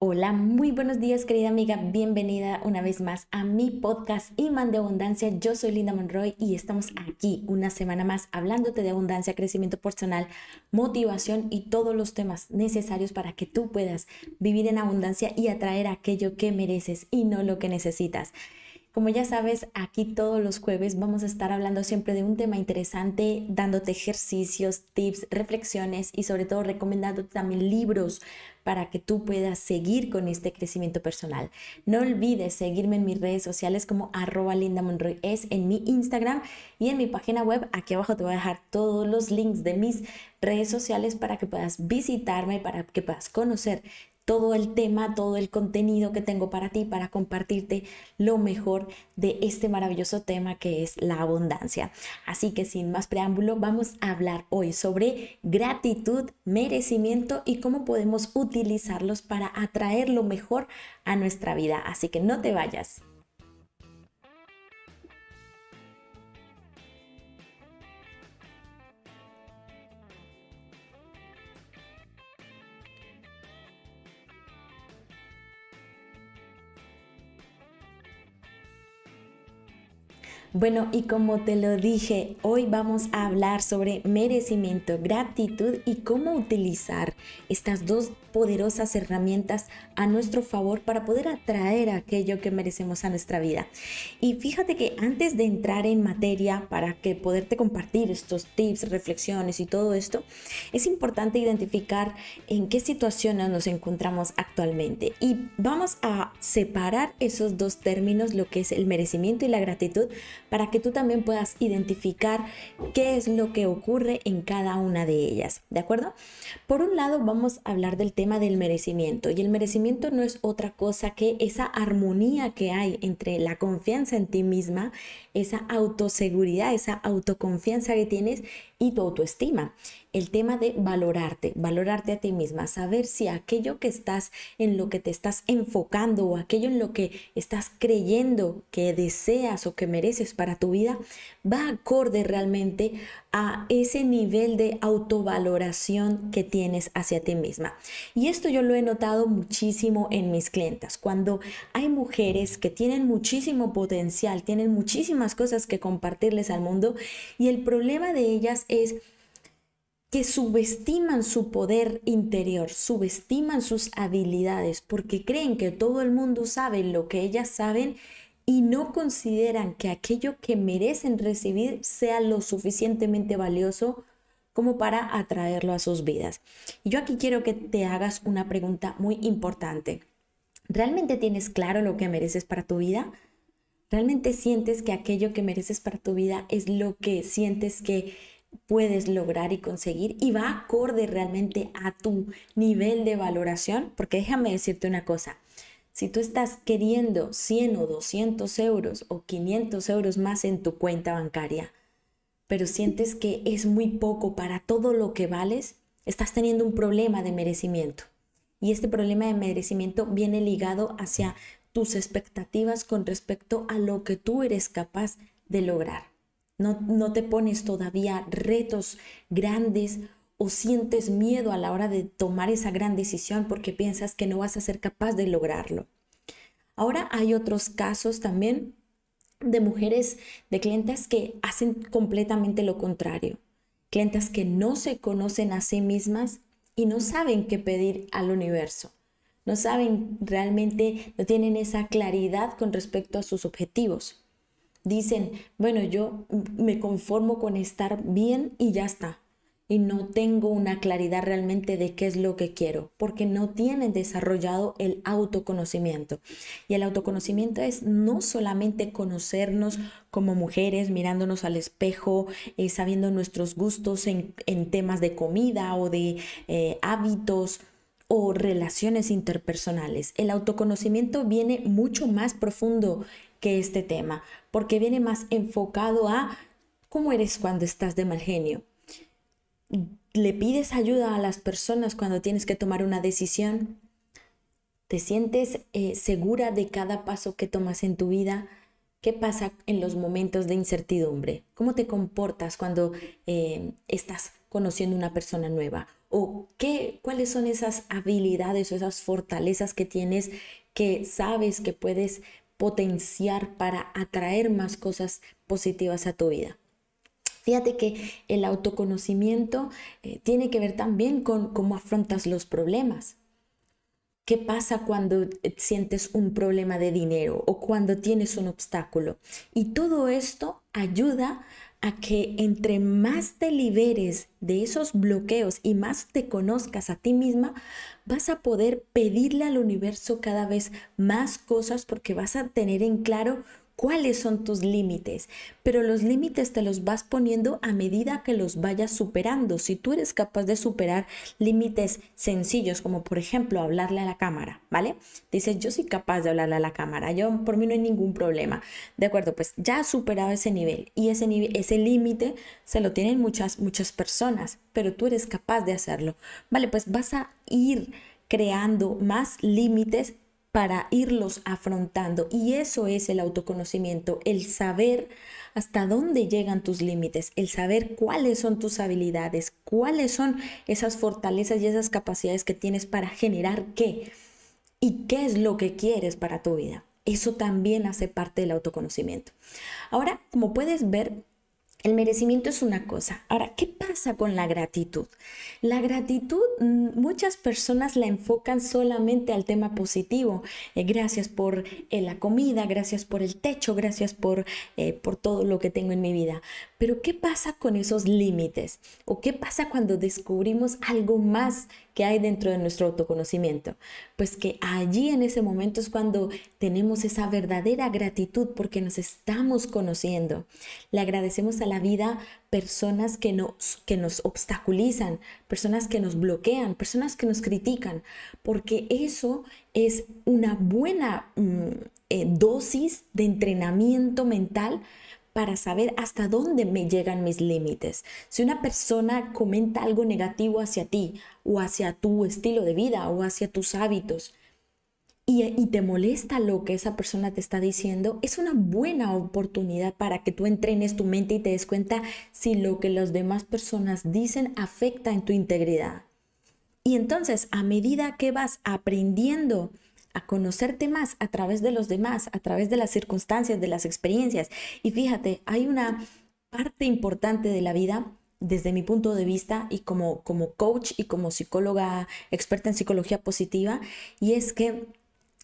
Hola, muy buenos días querida amiga, bienvenida una vez más a mi podcast Iman de Abundancia. Yo soy Linda Monroy y estamos aquí una semana más hablándote de abundancia, crecimiento personal, motivación y todos los temas necesarios para que tú puedas vivir en abundancia y atraer aquello que mereces y no lo que necesitas. Como ya sabes, aquí todos los jueves vamos a estar hablando siempre de un tema interesante, dándote ejercicios, tips, reflexiones y sobre todo recomendándote también libros para que tú puedas seguir con este crecimiento personal. No olvides seguirme en mis redes sociales como arroba Linda Monroy es en mi Instagram y en mi página web. Aquí abajo te voy a dejar todos los links de mis redes sociales para que puedas visitarme, para que puedas conocer todo el tema, todo el contenido que tengo para ti, para compartirte lo mejor de este maravilloso tema que es la abundancia. Así que sin más preámbulo, vamos a hablar hoy sobre gratitud, merecimiento y cómo podemos utilizarlos para atraer lo mejor a nuestra vida. Así que no te vayas. Bueno, y como te lo dije, hoy vamos a hablar sobre merecimiento, gratitud y cómo utilizar estas dos poderosas herramientas a nuestro favor para poder atraer aquello que merecemos a nuestra vida. Y fíjate que antes de entrar en materia para que poderte compartir estos tips, reflexiones y todo esto, es importante identificar en qué situaciones nos encontramos actualmente. Y vamos a separar esos dos términos, lo que es el merecimiento y la gratitud, para que tú también puedas identificar qué es lo que ocurre en cada una de ellas. ¿De acuerdo? Por un lado, vamos a hablar del tema del merecimiento. Y el merecimiento no es otra cosa que esa armonía que hay entre la confianza en ti misma, esa autoseguridad, esa autoconfianza que tienes y tu autoestima. El tema de valorarte, valorarte a ti misma, saber si aquello que estás, en lo que te estás enfocando o aquello en lo que estás creyendo que deseas o que mereces para tu vida, va acorde realmente a ese nivel de autovaloración que tienes hacia ti misma. Y esto yo lo he notado muchísimo en mis clientas. Cuando hay mujeres que tienen muchísimo potencial, tienen muchísimas cosas que compartirles al mundo y el problema de ellas es que subestiman su poder interior, subestiman sus habilidades porque creen que todo el mundo sabe lo que ellas saben y no consideran que aquello que merecen recibir sea lo suficientemente valioso como para atraerlo a sus vidas. Yo aquí quiero que te hagas una pregunta muy importante. ¿Realmente tienes claro lo que mereces para tu vida? ¿Realmente sientes que aquello que mereces para tu vida es lo que sientes que puedes lograr y conseguir y va acorde realmente a tu nivel de valoración? Porque déjame decirte una cosa, si tú estás queriendo 100 o 200 euros o 500 euros más en tu cuenta bancaria, pero sientes que es muy poco para todo lo que vales, estás teniendo un problema de merecimiento. Y este problema de merecimiento viene ligado hacia tus expectativas con respecto a lo que tú eres capaz de lograr. No, no te pones todavía retos grandes o sientes miedo a la hora de tomar esa gran decisión porque piensas que no vas a ser capaz de lograrlo. Ahora hay otros casos también de mujeres, de clientes que hacen completamente lo contrario. Clientes que no se conocen a sí mismas y no saben qué pedir al universo. No saben realmente, no tienen esa claridad con respecto a sus objetivos. Dicen, bueno, yo me conformo con estar bien y ya está y no tengo una claridad realmente de qué es lo que quiero, porque no tienen desarrollado el autoconocimiento. Y el autoconocimiento es no solamente conocernos como mujeres, mirándonos al espejo, eh, sabiendo nuestros gustos en, temas de comida o de eh, hábitos o relaciones interpersonales. El autoconocimiento viene mucho más profundo que este tema, porque viene más enfocado a cómo eres cuando estás de mal genio le pides ayuda a las personas cuando tienes que tomar una decisión, te sientes eh, segura de cada paso que tomas en tu vida. ¿Qué pasa en los momentos de incertidumbre? ¿Cómo te comportas cuando eh, estás conociendo una persona nueva? o qué, cuáles son esas habilidades o esas fortalezas que tienes que sabes que puedes potenciar para atraer más cosas positivas a tu vida. Fíjate que el autoconocimiento eh, tiene que ver también con cómo afrontas los problemas. ¿Qué pasa cuando sientes un problema de dinero o cuando tienes un obstáculo? Y todo esto ayuda a que entre más te liberes de esos bloqueos y más te conozcas a ti misma, vas a poder pedirle al universo cada vez más cosas porque vas a tener en claro cuáles son tus límites, pero los límites te los vas poniendo a medida que los vayas superando. Si tú eres capaz de superar límites sencillos, como por ejemplo hablarle a la cámara, ¿vale? Dices, yo soy capaz de hablarle a la cámara, yo por mí no hay ningún problema. De acuerdo, pues ya has superado ese nivel y ese ese límite se lo tienen muchas muchas personas, pero tú eres capaz de hacerlo. Vale, pues vas a ir creando más límites para irlos afrontando. Y eso es el autoconocimiento, el saber hasta dónde llegan tus límites, el saber cuáles son tus habilidades, cuáles son esas fortalezas y esas capacidades que tienes para generar qué y qué es lo que quieres para tu vida. Eso también hace parte del autoconocimiento. Ahora, como puedes ver, el merecimiento es una cosa. Ahora, ¿qué pasa con la gratitud? La gratitud, mm, muchas personas la enfocan solamente al tema positivo. Eh, gracias por eh, la comida, gracias por el techo, gracias por, eh, por todo lo que tengo en mi vida. Pero ¿qué pasa con esos límites? ¿O qué pasa cuando descubrimos algo más que hay dentro de nuestro autoconocimiento? Pues que allí en ese momento es cuando tenemos esa verdadera gratitud porque nos estamos conociendo. Le agradecemos a la vida personas que nos, que nos obstaculizan, personas que nos bloquean, personas que nos critican, porque eso es una buena mm, eh, dosis de entrenamiento mental para saber hasta dónde me llegan mis límites. Si una persona comenta algo negativo hacia ti o hacia tu estilo de vida o hacia tus hábitos y, y, te molesta lo que esa persona te está diciendo, es una buena oportunidad para que tú entrenes tu mente y te des cuenta si lo que las demás personas dicen afecta en tu integridad. Y entonces, a medida que vas aprendiendo, a conocerte más a través de los demás, a través de las circunstancias, de las experiencias. Y fíjate, hay una parte importante de la vida desde mi punto de vista y como, como coach y como psicóloga experta en psicología positiva, y es que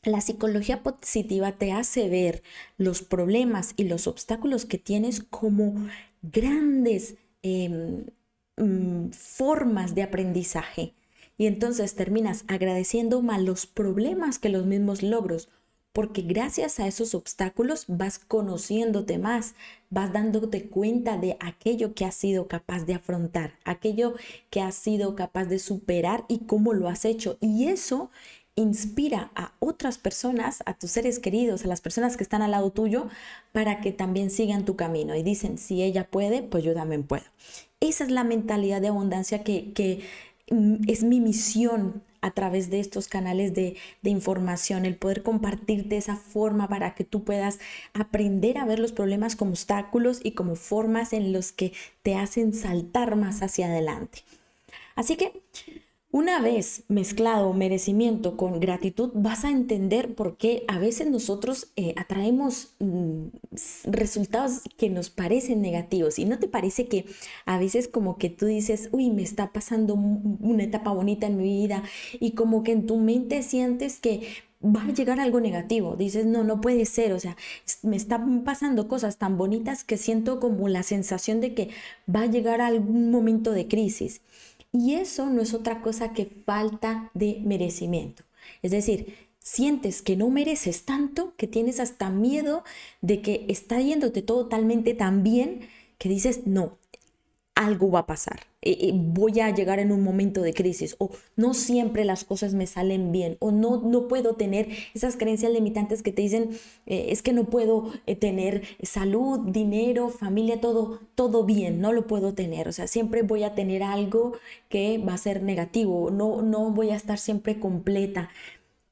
la psicología positiva te hace ver los problemas y los obstáculos que tienes como grandes em, mm, formas de aprendizaje y entonces terminas agradeciendo más los problemas que los mismos logros, porque gracias a esos obstáculos vas conociéndote más, vas dándote cuenta de aquello que has sido capaz de afrontar, aquello que has sido capaz de superar y cómo lo has hecho. Y eso inspira a otras personas, a tus seres queridos, a las personas que están al lado tuyo, para que también sigan tu camino. Y dicen, si ella puede, pues yo también puedo. Esa es la mentalidad de abundancia que, que es mi misión a través de estos canales de, información, el poder compartirte esa forma para que tú puedas aprender a ver los problemas como obstáculos y como formas en los que te hacen saltar más hacia adelante. Así que una vez mezclado merecimiento con gratitud, vas a entender por qué a veces nosotros eh, atraemos mm, resultados que nos parecen negativos. Y no te parece que a veces como que tú dices, uy, me está pasando una etapa bonita en mi vida y como que en tu mente sientes que va a llegar algo negativo. Dices, no, no puede ser. O sea, me están pasando cosas tan bonitas que siento como la sensación de que va a llegar algún momento de crisis. Y eso no es otra cosa que falta de merecimiento. Es decir, sientes que no mereces tanto, que tienes hasta miedo de que está yéndote totalmente tan bien, que dices, no, algo va a pasar, eh, eh, voy a llegar en un momento de crisis o no siempre las cosas me salen bien o no, no puedo tener esas creencias limitantes que te dicen eh, es que no puedo tener salud, dinero, familia, todo, todo bien, no lo puedo tener, o sea, siempre voy a tener algo que va a ser negativo, no, no voy a estar siempre completa.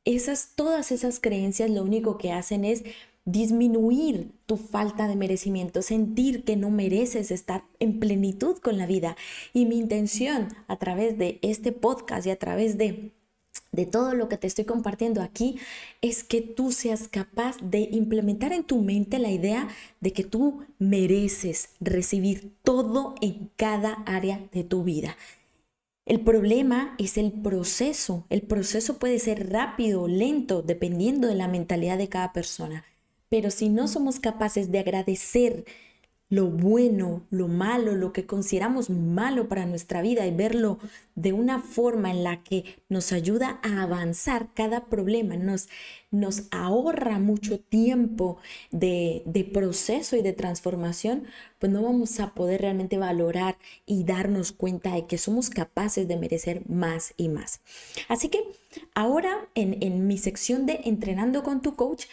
Esas, todas esas creencias lo único que hacen es disminuir tu falta de merecimiento, sentir que no mereces estar en plenitud con la vida. Y mi intención a través de este podcast y a través de de todo lo que te estoy compartiendo aquí es que tú seas capaz de implementar en tu mente la idea de que tú mereces recibir todo en cada área de tu vida. El problema es el proceso. El proceso puede ser rápido o lento dependiendo de la mentalidad de cada persona. Pero si no somos capaces de agradecer lo bueno, lo malo, lo que consideramos malo para nuestra vida y verlo de una forma en la que nos ayuda a avanzar cada problema, nos, nos ahorra mucho tiempo de, de proceso y de transformación, pues no vamos a poder realmente valorar y darnos cuenta de que somos capaces de merecer más y más. Así que ahora en, en mi sección de entrenando con tu coach,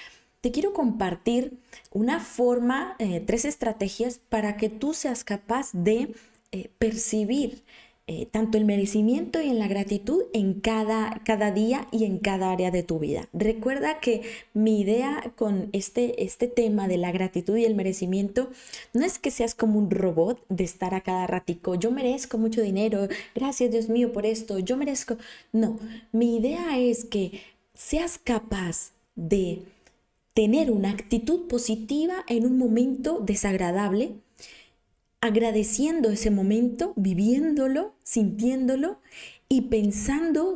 te quiero compartir una forma, eh, tres estrategias para que tú seas capaz de eh, percibir eh, tanto el merecimiento y en la gratitud en cada, cada día y en cada área de tu vida. Recuerda que mi idea con este, este tema de la gratitud y el merecimiento no es que seas como un robot de estar a cada ratico, yo merezco mucho dinero, gracias Dios mío por esto, yo merezco. No, mi idea es que seas capaz de tener una actitud positiva en un momento desagradable, agradeciendo ese momento, viviéndolo, sintiéndolo y pensando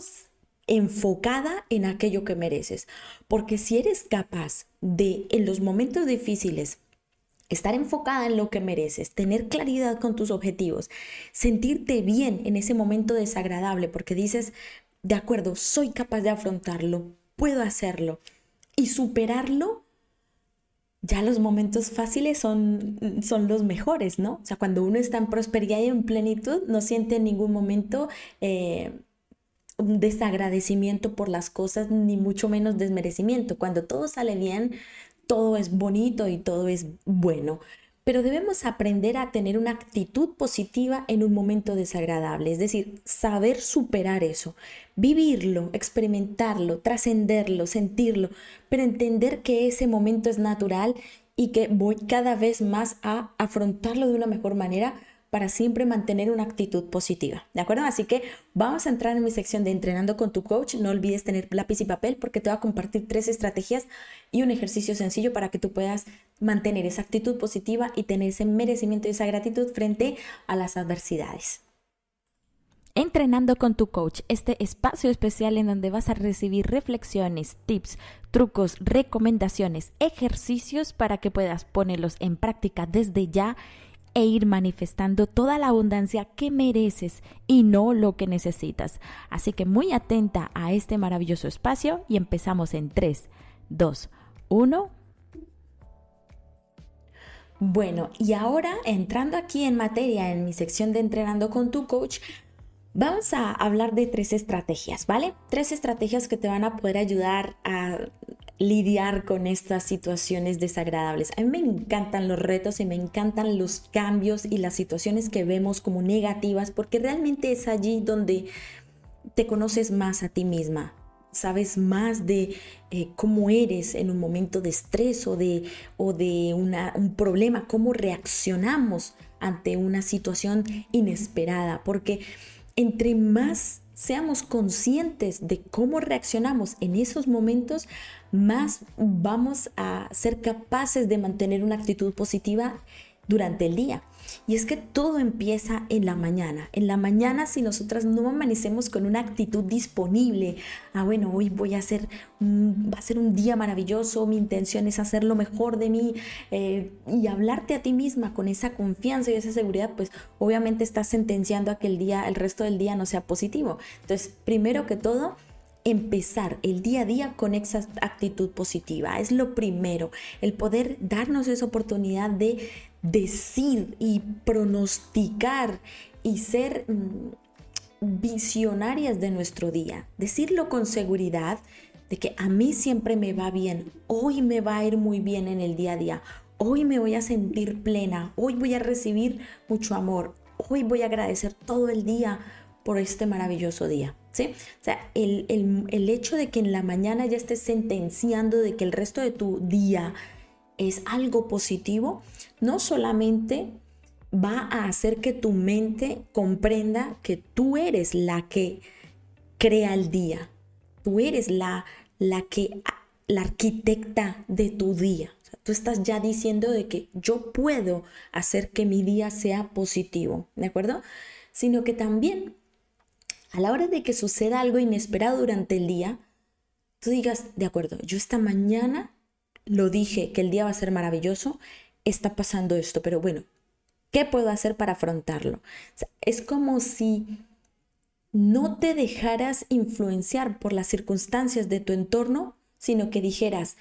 enfocada en aquello que mereces. Porque si eres capaz de, en los momentos difíciles, estar enfocada en lo que mereces, tener claridad con tus objetivos, sentirte bien en ese momento desagradable, porque dices, de acuerdo, soy capaz de afrontarlo, puedo hacerlo, y superarlo, ya los momentos fáciles son, son los mejores, ¿no? O sea, cuando uno está en prosperidad y en plenitud, no siente en ningún momento eh, un desagradecimiento por las cosas, ni mucho menos desmerecimiento. Cuando todo sale bien, todo es bonito y todo es bueno pero debemos aprender a tener una actitud positiva en un momento desagradable, es decir, saber superar eso, vivirlo, experimentarlo, trascenderlo, sentirlo, pero entender que ese momento es natural y que voy cada vez más a afrontarlo de una mejor manera para siempre mantener una actitud positiva. ¿De acuerdo? Así que vamos a entrar en mi sección de entrenando con tu coach. No olvides tener lápiz y papel porque te voy a compartir tres estrategias y un ejercicio sencillo para que tú puedas mantener esa actitud positiva y tener ese merecimiento y esa gratitud frente a las adversidades. Entrenando con tu coach, este espacio especial en donde vas a recibir reflexiones, tips, trucos, recomendaciones, ejercicios para que puedas ponerlos en práctica desde ya e ir manifestando toda la abundancia que mereces y no lo que necesitas. Así que muy atenta a este maravilloso espacio y empezamos en 3, 2, 1. Bueno, y ahora entrando aquí en materia en mi sección de entrenando con tu coach, vamos a hablar de tres estrategias, ¿vale? Tres estrategias que te van a poder ayudar a lidiar con estas situaciones desagradables. A mí me encantan los retos y me encantan los cambios y las situaciones que vemos como negativas porque realmente es allí donde te conoces más a ti misma, sabes más de eh, cómo eres en un momento de estrés o de, o de un problema, cómo reaccionamos ante una situación inesperada, porque entre más seamos conscientes de cómo reaccionamos en esos momentos, más vamos a ser capaces de mantener una actitud positiva durante el día. Y es que todo empieza en la mañana. En la mañana si nosotras no amanecemos con una actitud disponible, ah bueno, hoy voy a hacer, va a ser un día maravilloso, mi intención es hacer lo mejor de mí eh, y hablarte a ti misma con esa confianza y esa seguridad, pues obviamente estás sentenciando a que el día, el resto del día no sea positivo. Entonces, primero que todo, empezar el día a día con esa actitud positiva. Es lo primero, el poder darnos esa oportunidad de decir y pronosticar y ser mm, visionarias de nuestro día. Decirlo con seguridad de que a mí siempre me va bien, hoy me va a ir muy bien en el día a día, hoy me voy a sentir plena, hoy voy a recibir mucho amor, hoy voy a agradecer todo el día por este maravilloso día. ¿Sí? O sea, el, el, el hecho de que en la mañana ya estés sentenciando de que el resto de tu día es algo positivo, no solamente va a hacer que tu mente comprenda que tú eres la que crea el día, tú eres la, la que la arquitecta de tu día. tú estás ya diciendo de que yo puedo hacer que mi día sea positivo, ¿de acuerdo? Sino que también a la hora de que suceda algo inesperado durante el día, tú digas, de acuerdo, yo esta mañana lo dije que el día va a ser maravilloso, está pasando esto, pero bueno, ¿qué puedo hacer para afrontarlo? es como si no te dejaras influenciar por las circunstancias de tu entorno, sino que dijeras,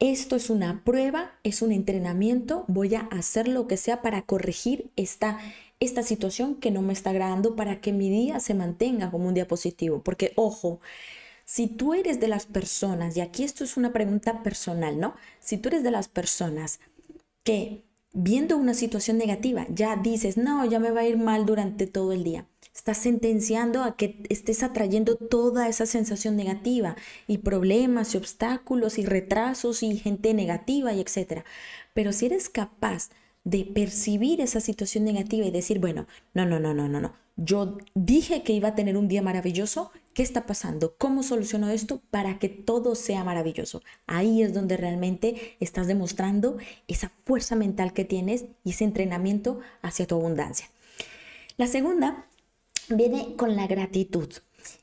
esto es una prueba, es un entrenamiento, voy a hacer lo que sea para corregir esta, esta situación que no me está agradando para que mi día se mantenga como un día positivo. Porque, ojo, si tú eres de las personas, y aquí esto es una pregunta personal, ¿no? Si tú eres de las personas que viendo una situación negativa ya dices, no, ya me va a ir mal durante todo el día, estás sentenciando a que estés atrayendo toda esa sensación negativa y problemas y obstáculos y retrasos y gente negativa y etcétera. Pero si eres capaz de percibir esa situación negativa y decir, bueno, no, no, no, no, no, no. Yo dije que iba a tener un día maravilloso. ¿Qué está pasando? ¿Cómo soluciono esto para que todo sea maravilloso? Ahí es donde realmente estás demostrando esa fuerza mental que tienes y ese entrenamiento hacia tu abundancia. La segunda viene con la gratitud.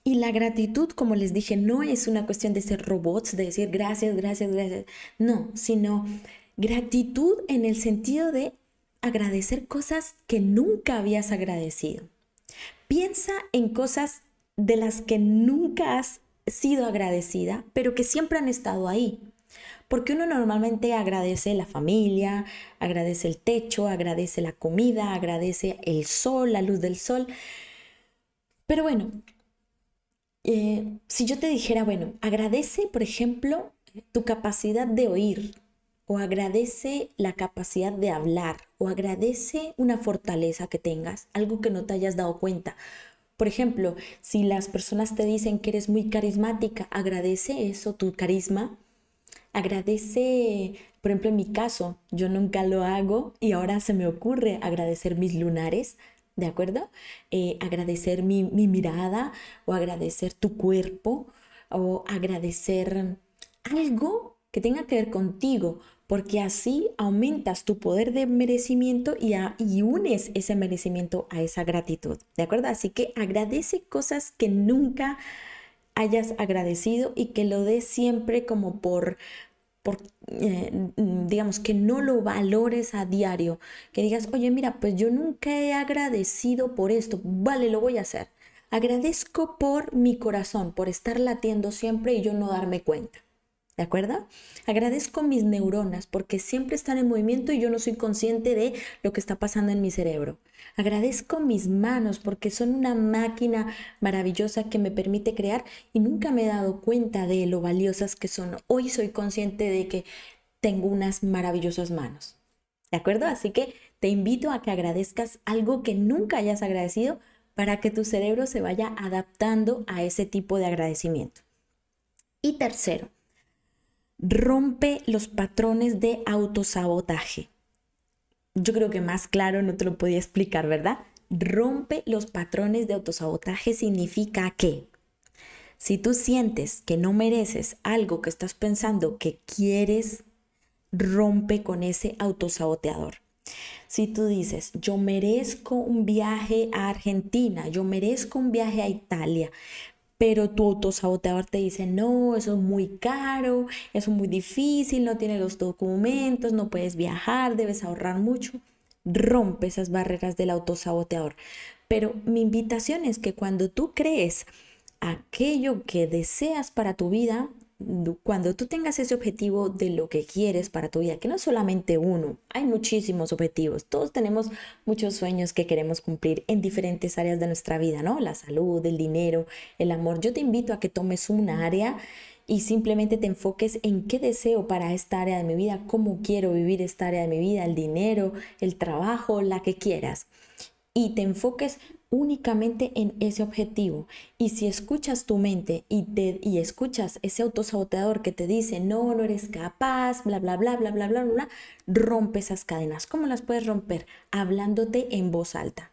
Y la gratitud, como les dije, no es una cuestión de ser robots, de decir gracias, gracias, gracias. No, sino Gratitud en el sentido de agradecer cosas que nunca habías agradecido. Piensa en cosas de las que nunca has sido agradecida, pero que siempre han estado ahí. Porque uno normalmente agradece la familia, agradece el techo, agradece la comida, agradece el sol, la luz del sol. Pero bueno, eh, si yo te dijera, bueno, agradece, por ejemplo, tu capacidad de oír, o agradece la capacidad de hablar o agradece una fortaleza que tengas, algo que no te hayas dado cuenta. Por ejemplo, si las personas te dicen que eres muy carismática, agradece eso, tu carisma. Agradece, por ejemplo, en mi caso, yo nunca lo hago y ahora se me ocurre agradecer mis lunares, ¿de acuerdo? Eh, agradecer mi, mi mirada o agradecer tu cuerpo o agradecer algo que tenga que ver contigo, porque así aumentas tu poder de merecimiento y, unes ese merecimiento a esa gratitud, ¿de acuerdo? Así que agradece cosas que nunca hayas agradecido y que lo des siempre como por, por eh, digamos, que no lo valores a diario, que digas, oye, mira, pues yo nunca he agradecido por esto, vale, lo voy a hacer. Agradezco por mi corazón, por estar latiendo siempre y yo no darme cuenta. ¿De acuerdo? Agradezco mis neuronas porque siempre están en movimiento y yo no soy consciente de lo que está pasando en mi cerebro. Agradezco mis manos porque son una máquina maravillosa que me permite crear y nunca me he dado cuenta de lo valiosas que son. Hoy soy consciente de que tengo unas maravillosas manos. ¿De acuerdo? Así que te invito a que agradezcas algo que nunca hayas agradecido para que tu cerebro se vaya adaptando a ese tipo de agradecimiento. Y tercero, rompe los patrones de autosabotaje. Yo creo que más claro no te lo podía explicar, ¿verdad? Rompe los patrones de autosabotaje significa que si tú sientes que no mereces algo que estás pensando que quieres, rompe con ese autosaboteador. Si tú dices, yo merezco un viaje a Argentina, yo merezco un viaje a Italia, pero tu autosaboteador te dice, no, eso es muy caro, eso es muy difícil, no tienes los documentos, no puedes viajar, debes ahorrar mucho. Rompe esas barreras del autosaboteador. Pero mi invitación es que cuando tú crees aquello que deseas para tu vida, cuando tú tengas ese objetivo de lo que quieres para tu vida, que no es solamente uno, hay muchísimos objetivos, todos tenemos muchos sueños que queremos cumplir en diferentes áreas de nuestra vida, ¿no? La salud, el dinero, el amor. Yo te invito a que tomes un área y simplemente te enfoques en qué deseo para esta área de mi vida, cómo quiero vivir esta área de mi vida, el dinero, el trabajo, la que quieras. Y te enfoques únicamente en ese objetivo. Y si escuchas tu mente y, te, y escuchas ese autosaboteador que te dice, no, no eres capaz, bla, bla, bla, bla, bla, bla, bla, rompe esas cadenas. ¿Cómo las puedes romper? Hablándote en voz alta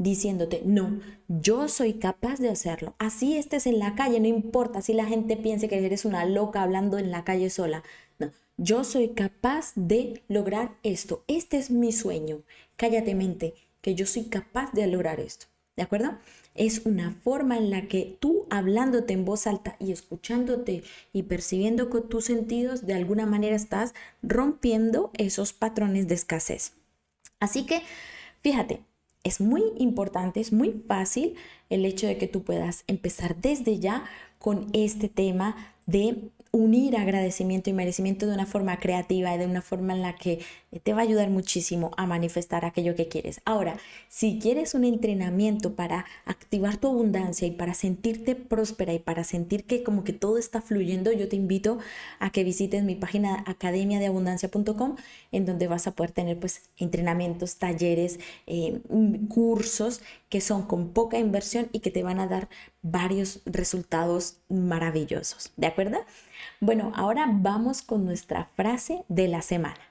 diciéndote, no, yo soy capaz de hacerlo. Así estés en la calle, no importa si la gente piense que eres una loca hablando en la calle sola. No, yo soy capaz de lograr esto. Este es mi sueño. Cállate mente, que yo soy capaz de lograr esto. ¿De acuerdo? Es una forma en la que tú hablándote en voz alta y escuchándote y percibiendo con tus sentidos, de alguna manera estás rompiendo esos patrones de escasez. Así que, fíjate, es muy importante, es muy fácil el hecho de que tú puedas empezar desde ya con este tema de unir agradecimiento y merecimiento de una forma creativa y de una forma en la que te va a ayudar muchísimo a manifestar aquello que quieres. Ahora, si quieres un entrenamiento para activar tu abundancia y para sentirte próspera y para sentir que como que todo está fluyendo, yo te invito a que visites mi página academiadeabundancia.com en donde vas a poder tener pues entrenamientos, talleres, eh, cursos que son con poca inversión y que te van a dar varios resultados maravillosos. ¿De acuerdo? Bueno, ahora vamos con nuestra frase de la semana.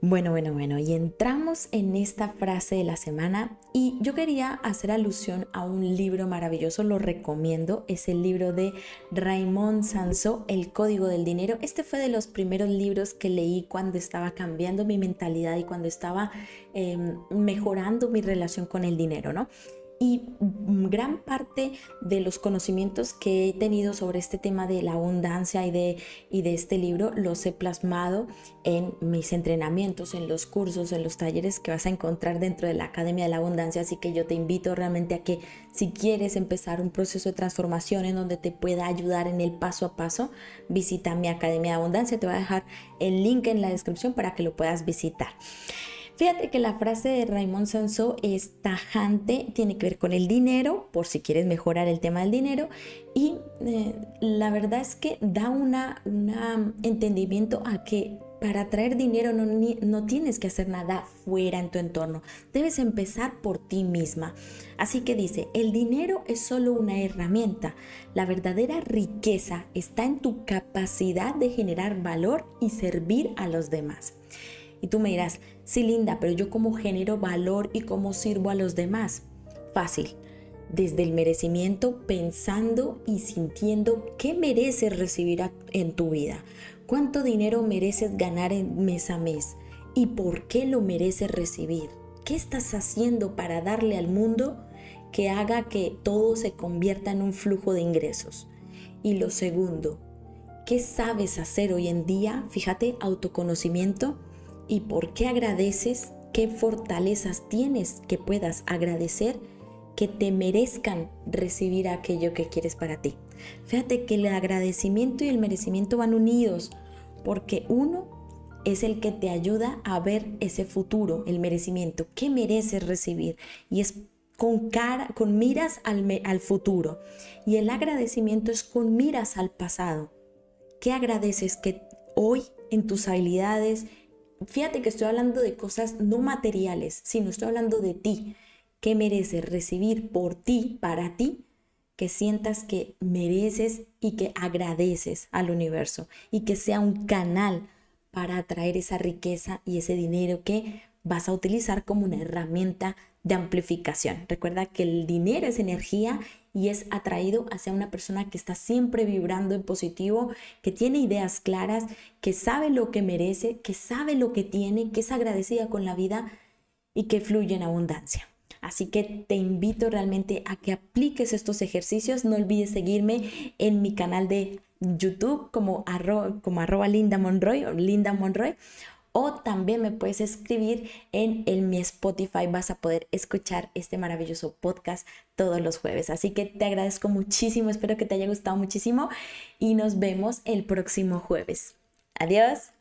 Bueno, bueno, bueno, y entramos en esta frase de la semana y yo quería hacer alusión a un libro maravilloso, lo recomiendo, es el libro de Raymond Sanso, El Código del Dinero. Este fue de los primeros libros que leí cuando estaba cambiando mi mentalidad y cuando estaba em, mejorando mi relación con el dinero, ¿no? Y gran parte de los conocimientos que he tenido sobre este tema de la abundancia y de, y de este libro los he plasmado en mis entrenamientos, en los cursos, en los talleres que vas a encontrar dentro de la Academia de la Abundancia. Así que yo te invito realmente a que si quieres empezar un proceso de transformación en donde te pueda ayudar en el paso a paso, visita mi Academia de Abundancia. Te voy a dejar el link en la descripción para que lo puedas visitar. Fíjate que la frase de Raymond Sanso es tajante, tiene que ver con el dinero, por si quieres mejorar el tema del dinero, y eh, la verdad es que da un una entendimiento a que para atraer dinero no, no, tienes que hacer nada fuera en tu entorno, debes empezar por ti misma. Así que dice, el dinero es solo una herramienta, la verdadera riqueza está en tu capacidad de generar valor y servir a los demás. Y tú me dirás, sí linda, pero yo cómo genero valor y cómo sirvo a los demás. Fácil, desde el merecimiento, pensando y sintiendo qué mereces recibir en tu vida, cuánto dinero mereces ganar en mes a mes y por qué lo mereces recibir. ¿Qué estás haciendo para darle al mundo que haga que todo se convierta en un flujo de ingresos? Y lo segundo, ¿qué sabes hacer hoy en día? Fíjate, autoconocimiento y por qué agradeces, qué fortalezas tienes que puedas agradecer que te merezcan recibir aquello que quieres para ti. Fíjate que el agradecimiento y el merecimiento van unidos porque uno es el que te ayuda a ver ese futuro, el merecimiento, qué mereces recibir y es con cara, con miras al, al futuro y el agradecimiento es con miras al pasado. ¿Qué agradeces que hoy en tus habilidades, fíjate que estoy hablando de cosas no materiales, sino estoy hablando de ti. ¿Qué mereces recibir por ti, para ti? Que sientas que mereces y que agradeces al universo y que sea un canal para atraer esa riqueza y ese dinero que vas a utilizar como una herramienta de amplificación. Recuerda que el dinero es energía y es atraído hacia una persona que está siempre vibrando en positivo, que tiene ideas claras, que sabe lo que merece, que sabe lo que tiene, que es agradecida con la vida y que fluye en abundancia. Así que te invito realmente a que apliques estos ejercicios. No olvides seguirme en mi canal de YouTube como, como arroba Linda Monroy o Linda Monroy o también me puedes escribir en, en, mi Spotify. Vas a poder escuchar este maravilloso podcast todos los jueves. Así que te agradezco muchísimo, espero que te haya gustado muchísimo y nos vemos el próximo jueves. Adiós.